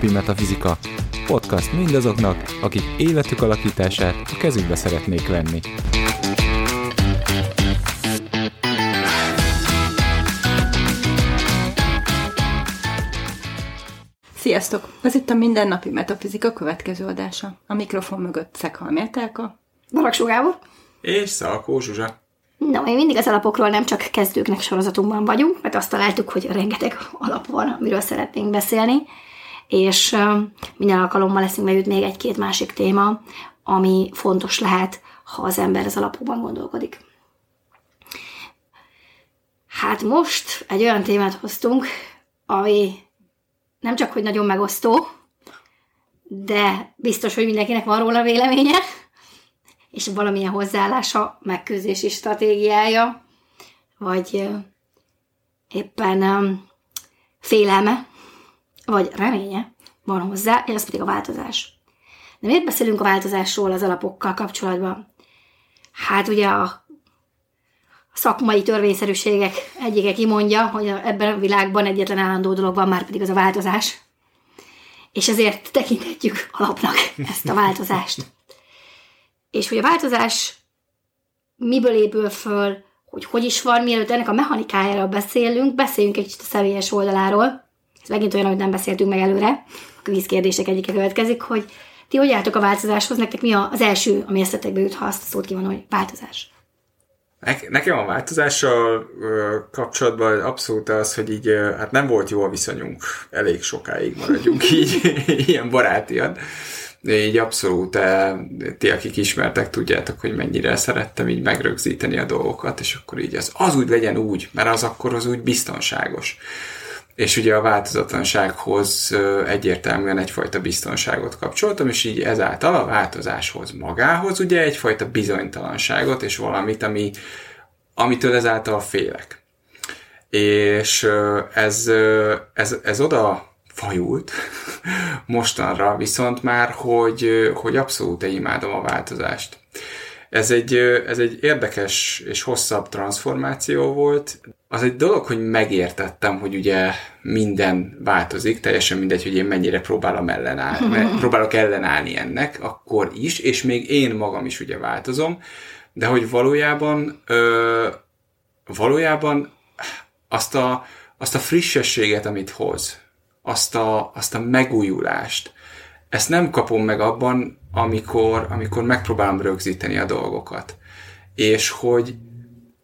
mindennapi metafizika. Podcast mindazoknak, akik életük alakítását a kezükbe szeretnék venni. Sziasztok! Ez itt a Mindennapi Metafizika következő adása. A mikrofon mögött Szekhalmi Mértelka. Baraksó Gábor. És Szalkó Zsuzsa. Na, mi mindig az alapokról nem csak kezdőknek sorozatunkban vagyunk, mert azt találtuk, hogy rengeteg alap van, amiről szeretnénk beszélni, és minden alkalommal leszünk bejut még egy-két másik téma, ami fontos lehet, ha az ember az alapokban gondolkodik. Hát most egy olyan témát hoztunk, ami nem csak, hogy nagyon megosztó, de biztos, hogy mindenkinek van róla véleménye, és valamilyen hozzáállása, megküzdési stratégiája, vagy éppen félelme, vagy reménye van hozzá, és az pedig a változás. De miért beszélünk a változásról az alapokkal kapcsolatban? Hát ugye a szakmai törvényszerűségek egyike kimondja, hogy ebben a világban egyetlen állandó dolog van, már pedig az a változás. És ezért tekinthetjük alapnak ezt a változást. És hogy a változás miből épül föl, hogy hogy is van, mielőtt ennek a mechanikájáról beszélünk, beszéljünk egy kicsit a személyes oldaláról. Ez megint olyan, hogy nem beszéltünk meg előre. A kvízkérdések egyike következik, hogy ti hogy álltok a változáshoz, nektek mi az első, ami eszetekbe jut, ha azt a szót kivonom, hogy változás? Nekem a változással kapcsolatban abszolút az, hogy így hát nem volt jó a viszonyunk elég sokáig maradjunk így, ilyen barátian. Így abszolút, ti, akik ismertek, tudjátok, hogy mennyire szerettem így megrögzíteni a dolgokat, és akkor így az, az úgy legyen úgy, mert az akkor az úgy biztonságos. És ugye a változatlansághoz egyértelműen egyfajta biztonságot kapcsoltam, és így ezáltal a változáshoz magához ugye egyfajta bizonytalanságot, és valamit, ami, amitől ezáltal félek. És ez, ez, ez oda fajult mostanra, viszont már, hogy, hogy abszolút imádom a változást. Ez egy, ez egy érdekes és hosszabb transformáció volt. Az egy dolog, hogy megértettem, hogy ugye minden változik, teljesen mindegy, hogy én mennyire próbálom ellenállni, próbálok ellenállni ennek, akkor is, és még én magam is ugye változom, de hogy valójában ö, valójában azt a, azt a frissességet, amit hoz, azt a, azt a megújulást. Ezt nem kapom meg abban, amikor, amikor megpróbálom rögzíteni a dolgokat. És hogy,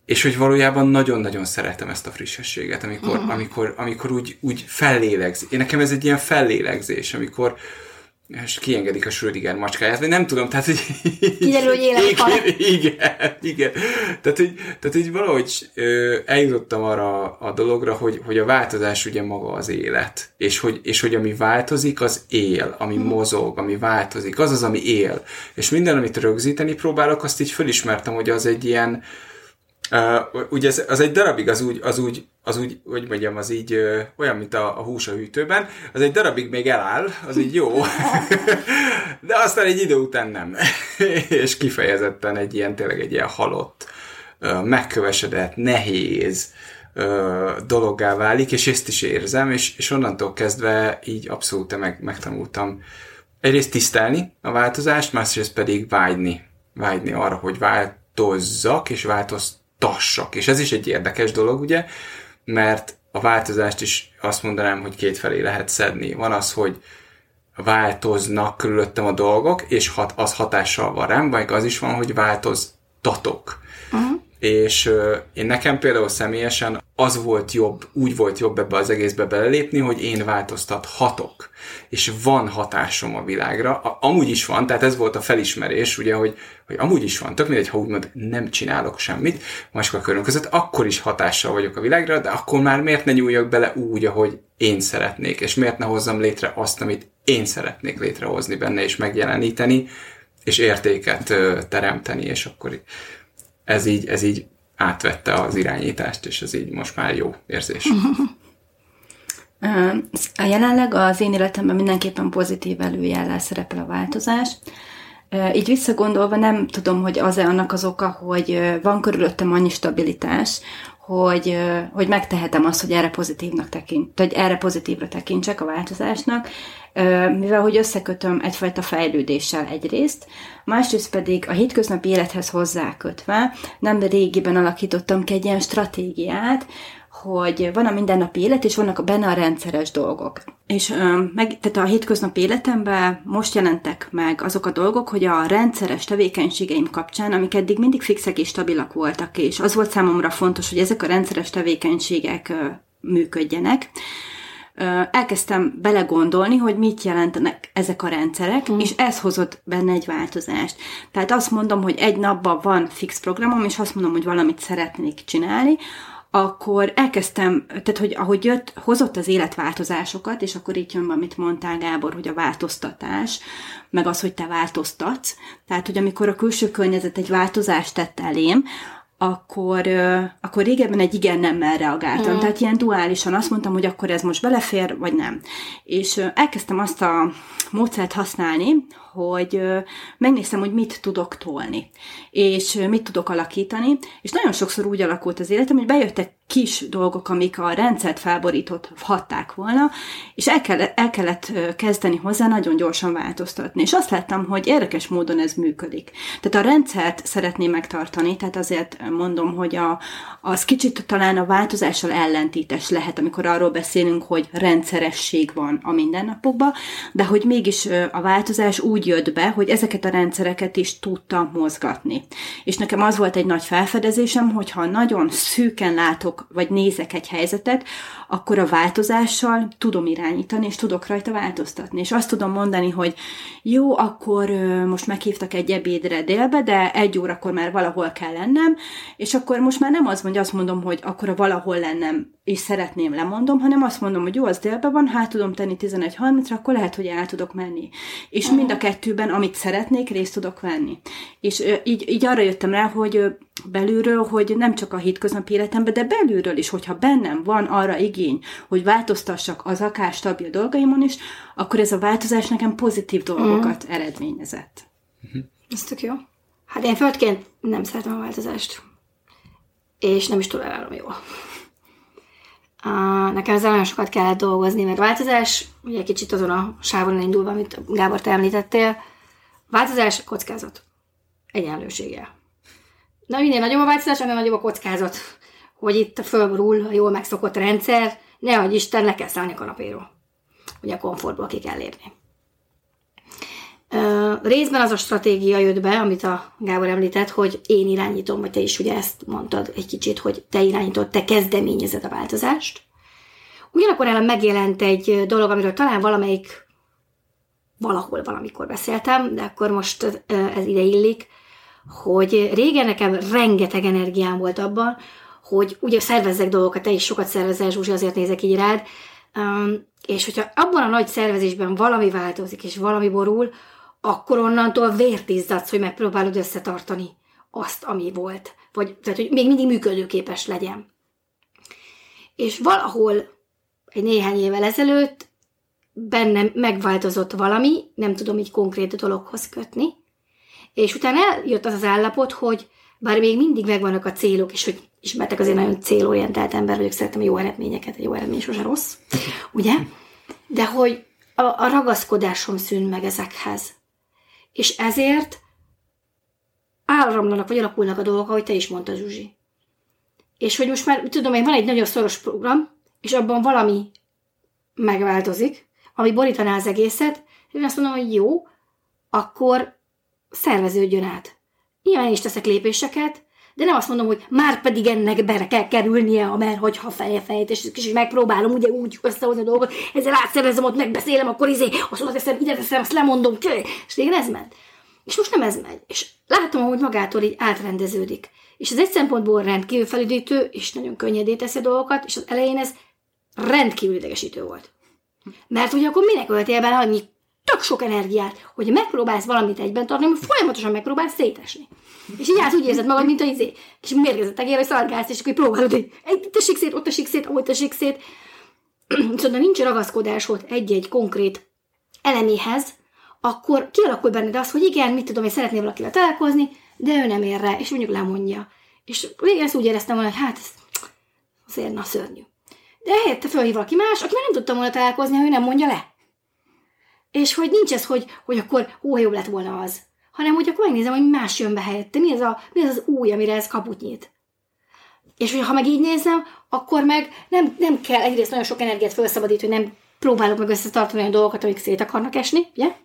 és hogy valójában nagyon-nagyon szeretem ezt a frissességet, amikor, mm. amikor, amikor úgy, úgy fellélegz. Én nekem ez egy ilyen fellélegzés, amikor, és kiengedik a Schrödinger macskáját, vagy nem tudom, tehát, hogy... Kiderül, hogy élet igen, igen, igen. Tehát, hogy, tehát, hogy valahogy ö, eljutottam arra a dologra, hogy, hogy a változás ugye maga az élet, és hogy, és hogy ami változik, az él, ami hmm. mozog, ami változik, az az, ami él. És minden, amit rögzíteni próbálok, azt így fölismertem, hogy az egy ilyen, Uh, ugye az, az egy darabig az úgy, az úgy, az úgy, hogy mondjam, az így uh, olyan, mint a, a hús a hűtőben, az egy darabig még eláll, az így jó, de aztán egy idő után nem. és kifejezetten egy ilyen, tényleg egy ilyen halott, uh, megkövesedett, nehéz uh, dologgá válik, és ezt is érzem, és, és onnantól kezdve így abszolút meg, megtanultam egyrészt tisztelni a változást, másrészt pedig vágyni, vágyni arra, hogy változzak, és változt tassak. És ez is egy érdekes dolog, ugye, mert a változást is azt mondanám, hogy kétfelé lehet szedni. Van az, hogy változnak körülöttem a dolgok, és hat, az hatással van rám, vagy az is van, hogy változtatok. Uh-huh. És uh, én nekem például személyesen az volt jobb, úgy volt jobb ebbe az egészbe belelépni, hogy én változtathatok. És van hatásom a világra. A, amúgy is van, tehát ez volt a felismerés, ugye, hogy, hogy amúgy is van, tök mindegy, ha úgymond nem csinálok semmit, a körülön között, akkor is hatással vagyok a világra, de akkor már miért ne nyúljak bele úgy, ahogy én szeretnék, és miért ne hozzam létre azt, amit én szeretnék létrehozni benne, és megjeleníteni, és értéket teremteni, és akkor ez így, ez így átvette az irányítást, és ez így most már jó érzés. A jelenleg az én életemben mindenképpen pozitív előjellel szerepel a változás. Így visszagondolva nem tudom, hogy az-e annak az oka, hogy van körülöttem annyi stabilitás, hogy, hogy megtehetem azt, hogy erre pozitívnak tekint, hogy erre pozitívra tekintsek a változásnak, mivel hogy összekötöm egyfajta fejlődéssel egyrészt, másrészt pedig a hétköznapi élethez hozzákötve nem régiben alakítottam ki egy ilyen stratégiát, hogy van a mindennapi élet, és vannak benne a rendszeres dolgok. És ö, meg, tehát a hétköznapi életemben most jelentek meg azok a dolgok, hogy a rendszeres tevékenységeim kapcsán, amik eddig mindig fixek és stabilak voltak, és az volt számomra fontos, hogy ezek a rendszeres tevékenységek ö, működjenek, elkezdtem belegondolni, hogy mit jelentenek ezek a rendszerek, mm. és ez hozott benne egy változást. Tehát azt mondom, hogy egy napban van fix programom, és azt mondom, hogy valamit szeretnék csinálni, akkor elkezdtem, tehát hogy ahogy jött, hozott az életváltozásokat, és akkor itt jön, amit mondtál Gábor, hogy a változtatás, meg az, hogy te változtatsz. Tehát, hogy amikor a külső környezet egy változást tett elém, akkor, akkor régebben egy igen nemmel reagáltam. Mm. Tehát ilyen duálisan azt mondtam, hogy akkor ez most belefér, vagy nem. És elkezdtem azt a módszert használni, hogy megnéztem, hogy mit tudok tolni, és mit tudok alakítani, és nagyon sokszor úgy alakult az életem, hogy bejöttek kis dolgok, amik a rendszert felborított hatták volna, és el kellett, el kellett kezdeni hozzá nagyon gyorsan változtatni. És azt láttam, hogy érdekes módon ez működik. Tehát a rendszert szeretném megtartani, tehát azért mondom, hogy a, az kicsit talán a változással ellentétes lehet, amikor arról beszélünk, hogy rendszeresség van a mindennapokban, de hogy mégis a változás úgy jött be, hogy ezeket a rendszereket is tudta mozgatni. És nekem az volt egy nagy felfedezésem, hogyha nagyon szűken látok, vagy nézek egy helyzetet, akkor a változással tudom irányítani, és tudok rajta változtatni. És azt tudom mondani, hogy jó, akkor most meghívtak egy ebédre délbe, de egy órakor már valahol kell lennem, és akkor most már nem az mondja, azt mondom, hogy akkor a valahol lennem, és szeretném lemondom, hanem azt mondom, hogy jó, az délbe van, hát tudom tenni 11.30-ra, akkor lehet, hogy el tudok menni. És mind a kettőben, amit szeretnék, részt tudok venni. És így, így arra jöttem rá, hogy belülről, hogy nem csak a hétköznapi életemben, de belülről is, hogyha bennem van arra igény, hogy változtassak az akár stabil dolgaimon is, akkor ez a változás nekem pozitív dolgokat mm. eredményezett. Ez tök jó. Hát én földként nem szeretem a változást. És nem is tolerálom jól. Nekem ezzel nagyon sokat kellett dolgozni, mert változás, ugye kicsit azon a sávon indulva, amit Gábor te említettél, változás, kockázat. Egyenlősége. Na, minél nagyobb a változás, annál nagyobb a kockázat, hogy itt fölborul a jól megszokott rendszer, ne adj Isten, le kell szállni a kanapéról. Hogy a komfortból ki kell lépni. Részben az a stratégia jött be, amit a Gábor említett, hogy én irányítom, vagy te is ugye ezt mondtad egy kicsit, hogy te irányítod, te kezdeményezed a változást. Ugyanakkor ellen megjelent egy dolog, amiről talán valamelyik valahol valamikor beszéltem, de akkor most ez ide illik, hogy régen nekem rengeteg energiám volt abban, hogy ugye szervezzek dolgokat, te is sokat szervezel, Zsuzsi, azért nézek így rád, és hogyha abban a nagy szervezésben valami változik, és valami borul, akkor onnantól vért izzadsz, hogy megpróbálod összetartani azt, ami volt. Vagy, tehát, hogy még mindig működőképes legyen. És valahol egy néhány évvel ezelőtt bennem megváltozott valami, nem tudom így konkrét dologhoz kötni, és utána eljött az az állapot, hogy bár még mindig megvannak a célok, és hogy ismertek azért nagyon célorientált ember vagyok, szeretem jó eredményeket, jó eredmény sose rossz, ugye? De hogy a, a ragaszkodásom szűn meg ezekhez. És ezért áramlanak, vagy alakulnak a dolgok, ahogy te is mondtad, Zsuzsi. És hogy most már, tudom hogy van egy nagyon szoros program, és abban valami megváltozik, ami borítaná az egészet, és én azt mondom, hogy jó, akkor szerveződjön át. Nyilván is teszek lépéseket, de nem azt mondom, hogy már pedig ennek bele kell kerülnie, mert hogyha feje fejét, és megpróbálom ugye úgy összehozni a dolgot, ezzel átszervezem, ott megbeszélem, akkor izé, azt oda teszem, ide teszem, azt lemondom, és igen, ez ment. És most nem ez megy. És látom, hogy magától így átrendeződik. És ez egy szempontból rendkívül felüdítő, és nagyon könnyedé teszi a dolgokat, és az elején ez rendkívül idegesítő volt. Mert ugye akkor minek öltél bele annyi tök sok energiát, hogy megpróbálsz valamit egyben tartani, hogy folyamatosan megpróbálsz szétesni. És így át úgy érzed magad, mint a izé, kis mérgezett egér, hogy szargálsz, és akkor próbálod, hogy egy tessék szét, ott tessék szét, ahogy tessék szét. Szóval nincs ragaszkodásod egy-egy konkrét eleméhez, akkor kialakul benned az, hogy igen, mit tudom, hogy szeretnél valakivel találkozni, de ő nem ér rá, és mondjuk lemondja. És régen ezt úgy éreztem hogy hát ez Azért, na szörnyű. De helyette fölhív valaki más, aki már nem tudtam volna találkozni, ha ő nem mondja le. És hogy nincs ez, hogy, hogy akkor ó, jobb lett volna az. Hanem, hogy akkor megnézem, hogy más jön be helyette. Mi az, a, mi az az új, amire ez kaput nyit. És hogy ha meg így nézem, akkor meg nem, nem kell egyrészt nagyon sok energiát felszabadít, hogy nem próbálok meg összetartani olyan dolgokat, amik szét akarnak esni, ugye?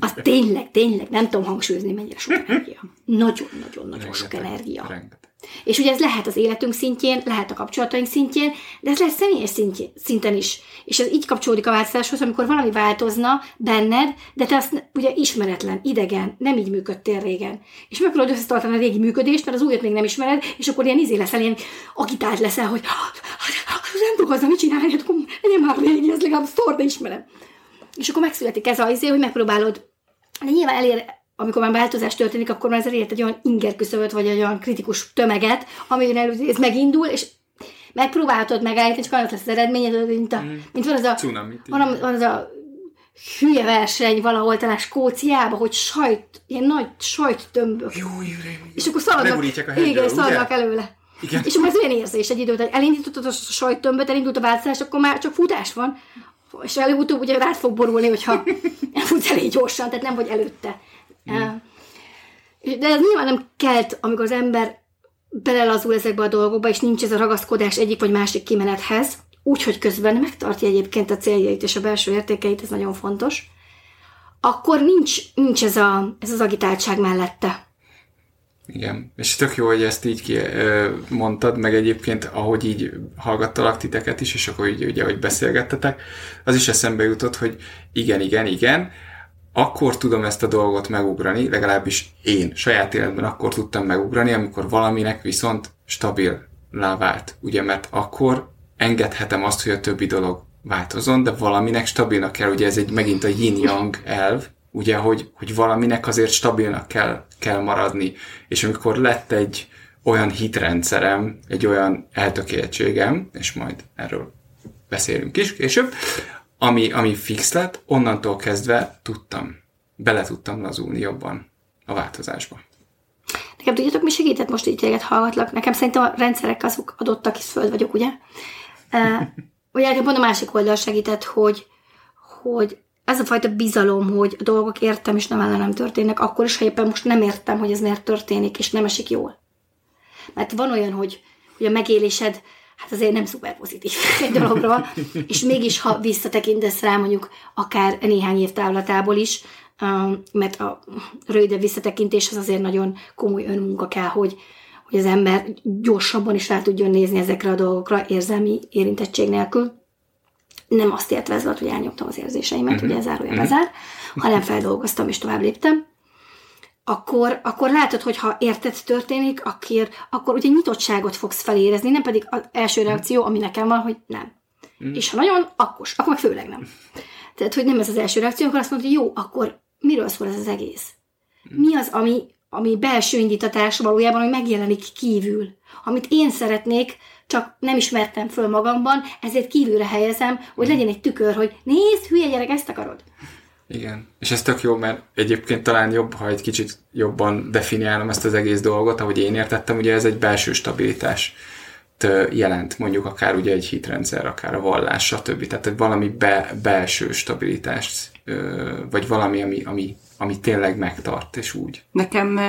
Az tényleg, tényleg, nem tudom hangsúlyozni, mennyire sok energia. Nagyon-nagyon-nagyon sok energia. Rengeteg. És ugye ez lehet az életünk szintjén, lehet a kapcsolataink szintjén, de ez lehet személyes szintjén, szinten is. És ez így kapcsolódik a változáshoz, amikor valami változna benned, de te azt ugye ismeretlen, idegen, nem így működtél régen. És megpróbálod összetartani a régi működést, mert az újat még nem ismered, és akkor ilyen izé leszel, ilyen agitált leszel, hogy nem tudok azzal mit csinálni, hát akkor legyen már régi, ez legalább sztor, de ismerem. És akkor megszületik ez az izé, hogy megpróbálod de nyilván elér, amikor már változás történik, akkor már ez elért egy olyan inger küszöböt, vagy egy olyan kritikus tömeget, amin ez megindul, és megpróbálhatod megállítani, csak annak lesz az eredményed, mint, a, Mm. mint van az a, Cunamit. van, van az a hülye verseny valahol talán Skóciában, hogy sajt, ilyen nagy sajttömbök. Jó, jöjjön. És akkor szaladnak, hegyről, igen, szaladnak előle. Igen. És akkor ez olyan érzés egy időt, hogy elindítottad a sajttömböt, elindult a változás, akkor már csak futás van. És előbb-utóbb ugye rád fog borulni, hogyha futsz elég gyorsan, tehát nem vagy előtte. Mm. De ez nyilván nem kelt, amikor az ember belelazul ezekbe a dolgokba, és nincs ez a ragaszkodás egyik vagy másik kimenethez, úgyhogy közben megtartja egyébként a céljait és a belső értékeit, ez nagyon fontos, akkor nincs, nincs ez, a, ez az agitáltság mellette. Igen, és tök jó, hogy ezt így ki, mondtad, meg egyébként, ahogy így hallgattalak titeket is, és akkor így, ugye, ahogy beszélgettetek, az is eszembe jutott, hogy igen, igen, igen, akkor tudom ezt a dolgot megugrani, legalábbis én saját életben akkor tudtam megugrani, amikor valaminek viszont stabil vált, ugye, mert akkor engedhetem azt, hogy a többi dolog változon, de valaminek stabilnak kell, ugye ez egy megint a yin-yang elv, ugye, hogy, hogy valaminek azért stabilnak kell, kell maradni. És amikor lett egy olyan hitrendszerem, egy olyan eltökéltségem, és majd erről beszélünk is később, ami, ami fix lett, onnantól kezdve tudtam, bele tudtam lazulni jobban a változásba. Nekem tudjátok, mi segített most így téged hallgatlak? Nekem szerintem a rendszerek azok adottak, hisz föld vagyok, ugye? Uh, ugye nekem pont a másik oldal segített, hogy, hogy ez a fajta bizalom, hogy a dolgok értem és nem ellenem történnek, akkor is, ha éppen most nem értem, hogy ez miért történik, és nem esik jól. Mert van olyan, hogy, hogy a megélésed hát azért nem szuper pozitív egy dologra, és mégis, ha visszatekintesz rá mondjuk akár néhány év távlatából is, um, mert a rövidebb visszatekintéshez azért nagyon komoly önmunka kell, hogy, hogy az ember gyorsabban is rá tudjon nézni ezekre a dolgokra érzelmi érintettség nélkül. Nem azt értve ez volt, hogy elnyomtam az érzéseimet, uh-huh. ugye zárója bezár, hanem feldolgoztam és tovább léptem akkor, akkor látod, hogy ha érted történik, akkor, akkor ugye nyitottságot fogsz felérezni, nem pedig az első reakció, ami nekem van, hogy nem. Mm. És ha nagyon, akkor, akkor meg főleg nem. Tehát, hogy nem ez az első reakció, akkor azt mondod, hogy jó, akkor miről szól ez az egész? Mi az, ami, ami belső indítatás valójában, hogy megjelenik kívül? Amit én szeretnék, csak nem ismertem föl magamban, ezért kívülre helyezem, hogy legyen egy tükör, hogy nézd, hülye gyerek, ezt akarod. Igen, és ez tök jó, mert egyébként talán jobb, ha egy kicsit jobban definiálom ezt az egész dolgot, ahogy én értettem, ugye ez egy belső stabilitás jelent, mondjuk akár ugye egy hitrendszer, akár a vallás, stb. Tehát egy valami be, belső stabilitást, vagy valami, ami, ami, ami tényleg megtart, és úgy. Nekem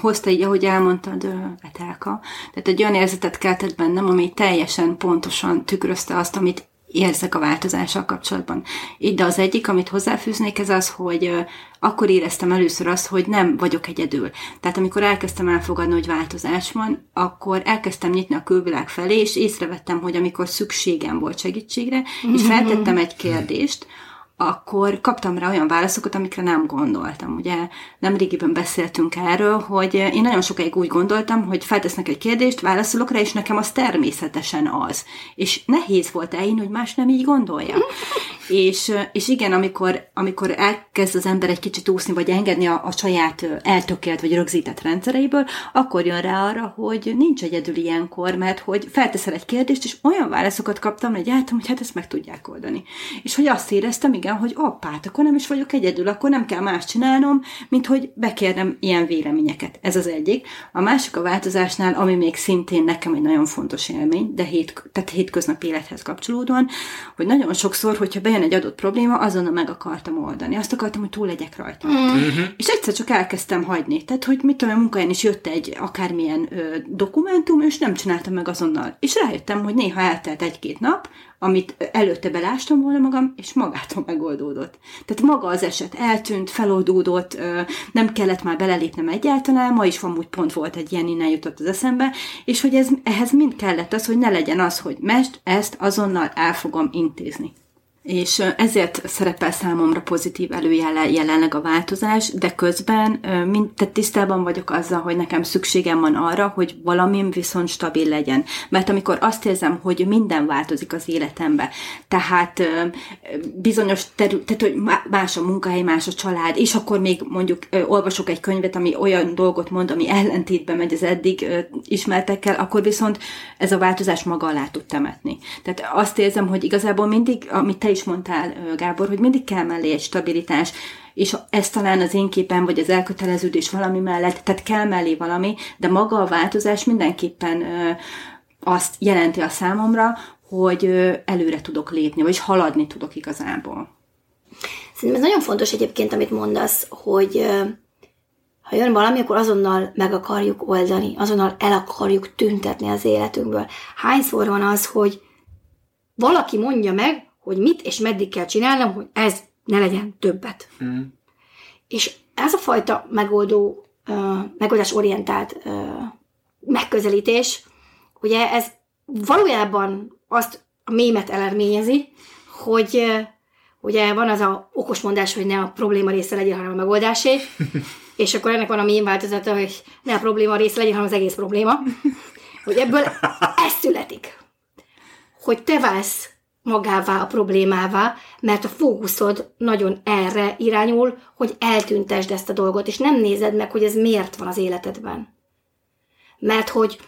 hozta így, ahogy elmondtad, Etelka, tehát egy olyan érzetet keltett bennem, ami teljesen pontosan tükrözte azt, amit érzek a változással kapcsolatban. Így de az egyik, amit hozzáfűznék, ez az, hogy akkor éreztem először azt, hogy nem vagyok egyedül. Tehát amikor elkezdtem elfogadni, hogy változás van, akkor elkezdtem nyitni a külvilág felé, és észrevettem, hogy amikor szükségem volt segítségre, és feltettem egy kérdést, akkor kaptam rá olyan válaszokat, amikre nem gondoltam. Ugye nemrégiben beszéltünk erről, hogy én nagyon sokáig úgy gondoltam, hogy feltesznek egy kérdést, válaszolok rá, és nekem az természetesen az. És nehéz volt elhinni, hogy más nem így gondolja. és, és igen, amikor, amikor elkezd az ember egy kicsit úszni, vagy engedni a, a saját eltökélt, vagy rögzített rendszereiből, akkor jön rá arra, hogy nincs egyedül ilyenkor, mert hogy felteszel egy kérdést, és olyan válaszokat kaptam, hogy álltam, hogy hát ezt meg tudják oldani. És hogy azt éreztem, igen, hogy appát, akkor nem is vagyok egyedül, akkor nem kell más csinálnom, mint hogy bekérnem ilyen véleményeket. Ez az egyik. A másik a változásnál, ami még szintén nekem egy nagyon fontos élmény, de hét, tehát hétköznapi élethez kapcsolódóan, hogy nagyon sokszor, hogyha bejön egy adott probléma, azonnal meg akartam oldani. Azt akartam, hogy túl legyek rajta. Mm. És egyszer csak elkezdtem hagyni. Tehát, hogy mit tudom, a munkahelyen is jött egy akármilyen ö, dokumentum, és nem csináltam meg azonnal. És rájöttem, hogy néha eltelt egy-két nap, amit előtte belástam volna magam, és magától megoldódott. Tehát maga az eset eltűnt, feloldódott, nem kellett már belelépnem egyáltalán, ma is van úgy pont volt egy ilyen, innen jutott az eszembe, és hogy ez, ehhez mind kellett az, hogy ne legyen az, hogy mest, ezt azonnal el fogom intézni és ezért szerepel számomra pozitív előjele jelenleg a változás, de közben mind, tehát tisztában vagyok azzal, hogy nekem szükségem van arra, hogy valamim viszont stabil legyen. Mert amikor azt érzem, hogy minden változik az életembe, tehát bizonyos terület, tehát hogy más a munkahely, más a család, és akkor még mondjuk olvasok egy könyvet, ami olyan dolgot mond, ami ellentétben megy az eddig ismertekkel, akkor viszont ez a változás maga alá tud temetni. Tehát azt érzem, hogy igazából mindig, amit te is mondtál, Gábor, hogy mindig kell mellé egy stabilitás, és ez talán az én képen, vagy az elköteleződés valami mellett, tehát kell mellé valami, de maga a változás mindenképpen azt jelenti a számomra, hogy előre tudok lépni, vagy haladni tudok igazából. Szerintem ez nagyon fontos egyébként, amit mondasz, hogy ha jön valami, akkor azonnal meg akarjuk oldani, azonnal el akarjuk tüntetni az életünkből. Hányszor van az, hogy valaki mondja meg, hogy mit és meddig kell csinálnom, hogy ez ne legyen többet. Mm. És ez a fajta megoldó, uh, megoldásorientált uh, megközelítés, ugye ez valójában azt a mémet elerményezi, hogy uh, ugye van az a okos mondás, hogy ne a probléma része legyen, hanem a megoldásé, és akkor ennek van a mém változata, hogy ne a probléma része legyen, hanem az egész probléma. Hogy ebből ez születik. Hogy te válsz magává a problémává, mert a fókuszod nagyon erre irányul, hogy eltüntesd ezt a dolgot, és nem nézed meg, hogy ez miért van az életedben. Mert hogy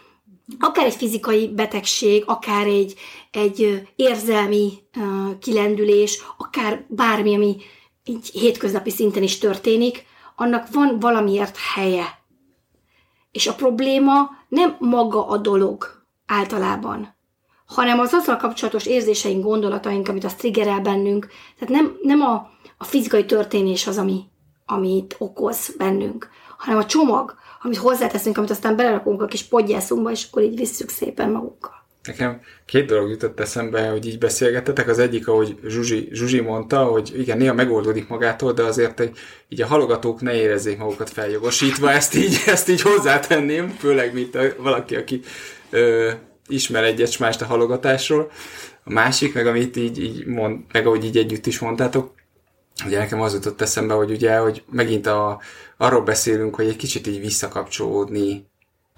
akár egy fizikai betegség, akár egy, egy érzelmi uh, kilendülés, akár bármi, ami így hétköznapi szinten is történik, annak van valamiért helye. És a probléma nem maga a dolog általában, hanem az azzal kapcsolatos érzéseink, gondolataink, amit az triggerel bennünk. Tehát nem, nem a, a fizikai történés az, ami, amit okoz bennünk, hanem a csomag, amit hozzáteszünk, amit aztán belerakunk a kis podgyászunkba, és akkor így visszük szépen magukkal. Nekem két dolog jutott eszembe, hogy így beszélgettetek. Az egyik, ahogy Zsuzsi, Zsuzsi mondta, hogy igen, néha megoldódik magától, de azért egy, így a halogatók ne érezzék magukat feljogosítva, ezt így, ezt így hozzátenném, főleg mint a, valaki, aki ismer egyet mást a halogatásról. A másik, meg amit így, így mond, meg ahogy így együtt is mondtátok, ugye nekem az jutott eszembe, hogy ugye, hogy megint a, arról beszélünk, hogy egy kicsit így visszakapcsolódni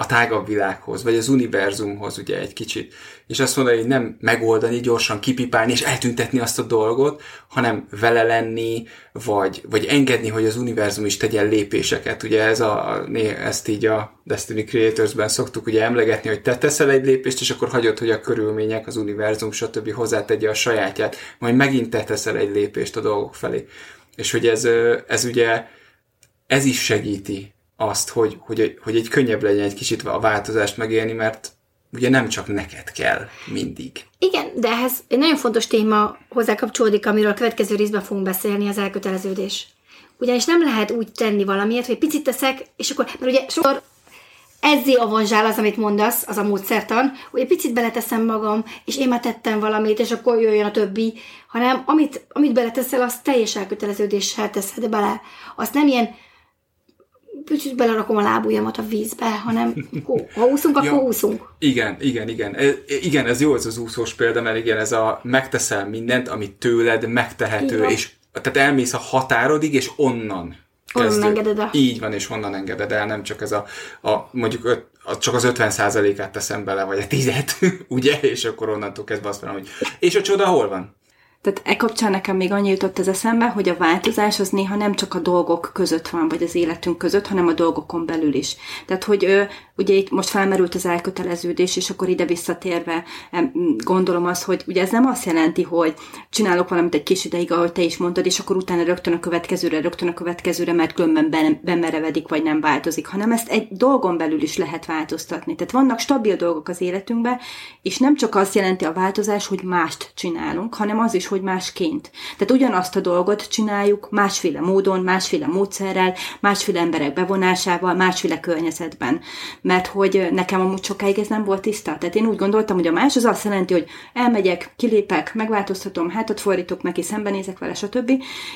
a tágabb világhoz, vagy az univerzumhoz ugye egy kicsit. És azt mondani, hogy nem megoldani, gyorsan kipipálni és eltüntetni azt a dolgot, hanem vele lenni, vagy, vagy engedni, hogy az univerzum is tegyen lépéseket. Ugye ez a, ezt így a Destiny Creators-ben szoktuk ugye emlegetni, hogy te teszel egy lépést, és akkor hagyod, hogy a körülmények, az univerzum, stb. hozzátegye a sajátját, majd megint te teszel egy lépést a dolgok felé. És hogy ez, ez ugye ez is segíti azt, hogy, hogy, hogy egy könnyebb legyen egy kicsit a változást megélni, mert ugye nem csak neked kell mindig. Igen, de ehhez egy nagyon fontos téma hozzá kapcsolódik, amiről a következő részben fogunk beszélni, az elköteleződés. Ugyanis nem lehet úgy tenni valamiért, hogy picit teszek, és akkor, mert ugye sokszor ezzé avanzsál az, amit mondasz, az a módszertan, hogy egy picit beleteszem magam, és én már tettem valamit, és akkor jöjjön a többi, hanem amit, amit beleteszel, azt teljes elköteleződéssel teszed bele. Azt nem ilyen picit belerakom a lábujjamat a vízbe, hanem ha úszunk, akkor ja, úszunk. Igen, igen, igen. E, igen, ez jó ez az úszós példa, mert igen, ez a megteszel mindent, amit tőled megtehető, és tehát elmész a határodig, és onnan Onnan engeded el. Így van, és onnan engeded el, nem csak ez a, a mondjuk öt, a, csak az 50%-át teszem bele, vagy a tizet, ugye, és akkor onnantól kezdve azt mondom, hogy és a csoda hol van? Tehát e kapcsán nekem még annyi jutott az eszembe, hogy a változás az néha nem csak a dolgok között van, vagy az életünk között, hanem a dolgokon belül is. Tehát, hogy ö, ugye itt most felmerült az elköteleződés, és akkor ide visszatérve gondolom azt, hogy ugye ez nem azt jelenti, hogy csinálok valamit egy kis ideig, ahogy te is mondtad, és akkor utána rögtön a következőre, rögtön a következőre, mert különben bemerevedik, vagy nem változik, hanem ezt egy dolgon belül is lehet változtatni. Tehát vannak stabil dolgok az életünkben, és nem csak azt jelenti a változás, hogy mást csinálunk, hanem az is, hogy másként. Tehát ugyanazt a dolgot csináljuk másféle módon, másféle módszerrel, másféle emberek bevonásával, másféle környezetben. Mert hogy nekem amúgy sokáig ez nem volt tiszta. Tehát én úgy gondoltam, hogy a más az azt jelenti, hogy elmegyek, kilépek, megváltoztatom, hátat fordítok neki, szembenézek vele, stb.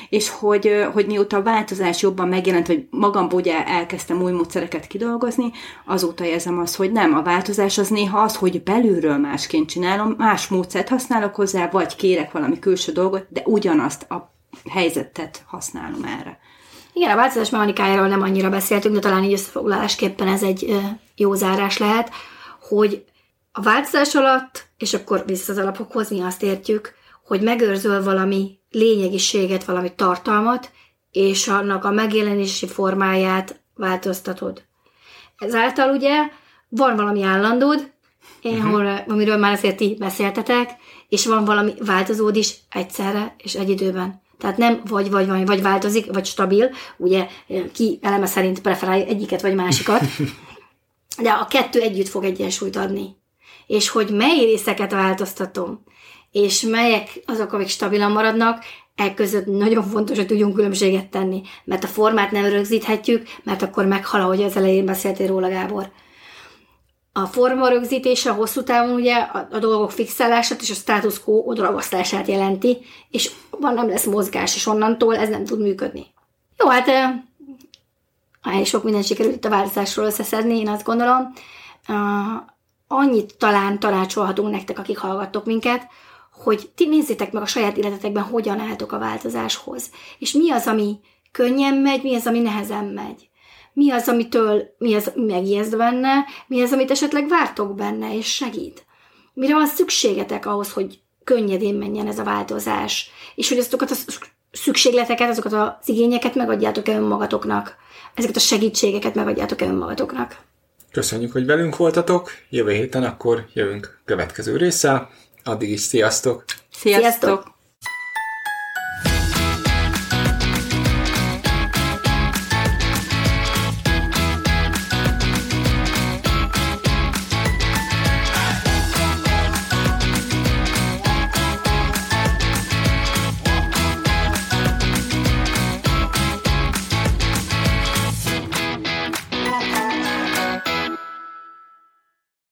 És hogy, hogy mióta a változás jobban megjelent, hogy magamból ugye elkezdtem új módszereket kidolgozni, azóta érzem azt, hogy nem, a változás az néha az, hogy belülről másként csinálom, más módszert használok hozzá, vagy kérek valami külső dolgot, de ugyanazt a helyzetet használom erre. Igen, a változás mechanikájáról nem annyira beszéltünk, de talán így összefoglalásképpen ez egy jó zárás lehet, hogy a változás alatt, és akkor vissza az alapokhoz, mi azt értjük, hogy megőrzöl valami lényegiséget, valami tartalmat, és annak a megjelenési formáját változtatod. Ezáltal ugye van valami állandód, uh-huh. amiről már azért ti beszéltetek, és van valami változód is egyszerre és egy időben. Tehát nem vagy, vagy, vagy, vagy változik, vagy stabil, ugye ki eleme szerint preferálja egyiket vagy másikat, de a kettő együtt fog egyensúlyt adni. És hogy mely részeket változtatom, és melyek azok, amik stabilan maradnak, e között nagyon fontos, hogy tudjunk különbséget tenni, mert a formát nem rögzíthetjük, mert akkor meghal, ahogy az elején beszéltél róla, Gábor a forma rögzítése hosszú távon ugye a, a dolgok fixálását és a status quo odragasztását jelenti, és van nem lesz mozgás, és onnantól ez nem tud működni. Jó, hát elég sok mindent sikerült itt a változásról összeszedni, én azt gondolom. Annyit talán tanácsolhatunk nektek, akik hallgattok minket, hogy ti nézzétek meg a saját életetekben, hogyan álltok a változáshoz. És mi az, ami könnyen megy, mi az, ami nehezen megy mi az, amitől mi az megijeszd benne, mi az, amit esetleg vártok benne, és segít. Mire van szükségetek ahhoz, hogy könnyedén menjen ez a változás, és hogy azokat a szükségleteket, azokat az igényeket megadjátok el önmagatoknak, ezeket a segítségeket megadjátok el önmagatoknak. Köszönjük, hogy velünk voltatok. Jövő héten akkor jövünk következő résszel. Addig is sziasztok! Sziasztok! sziasztok.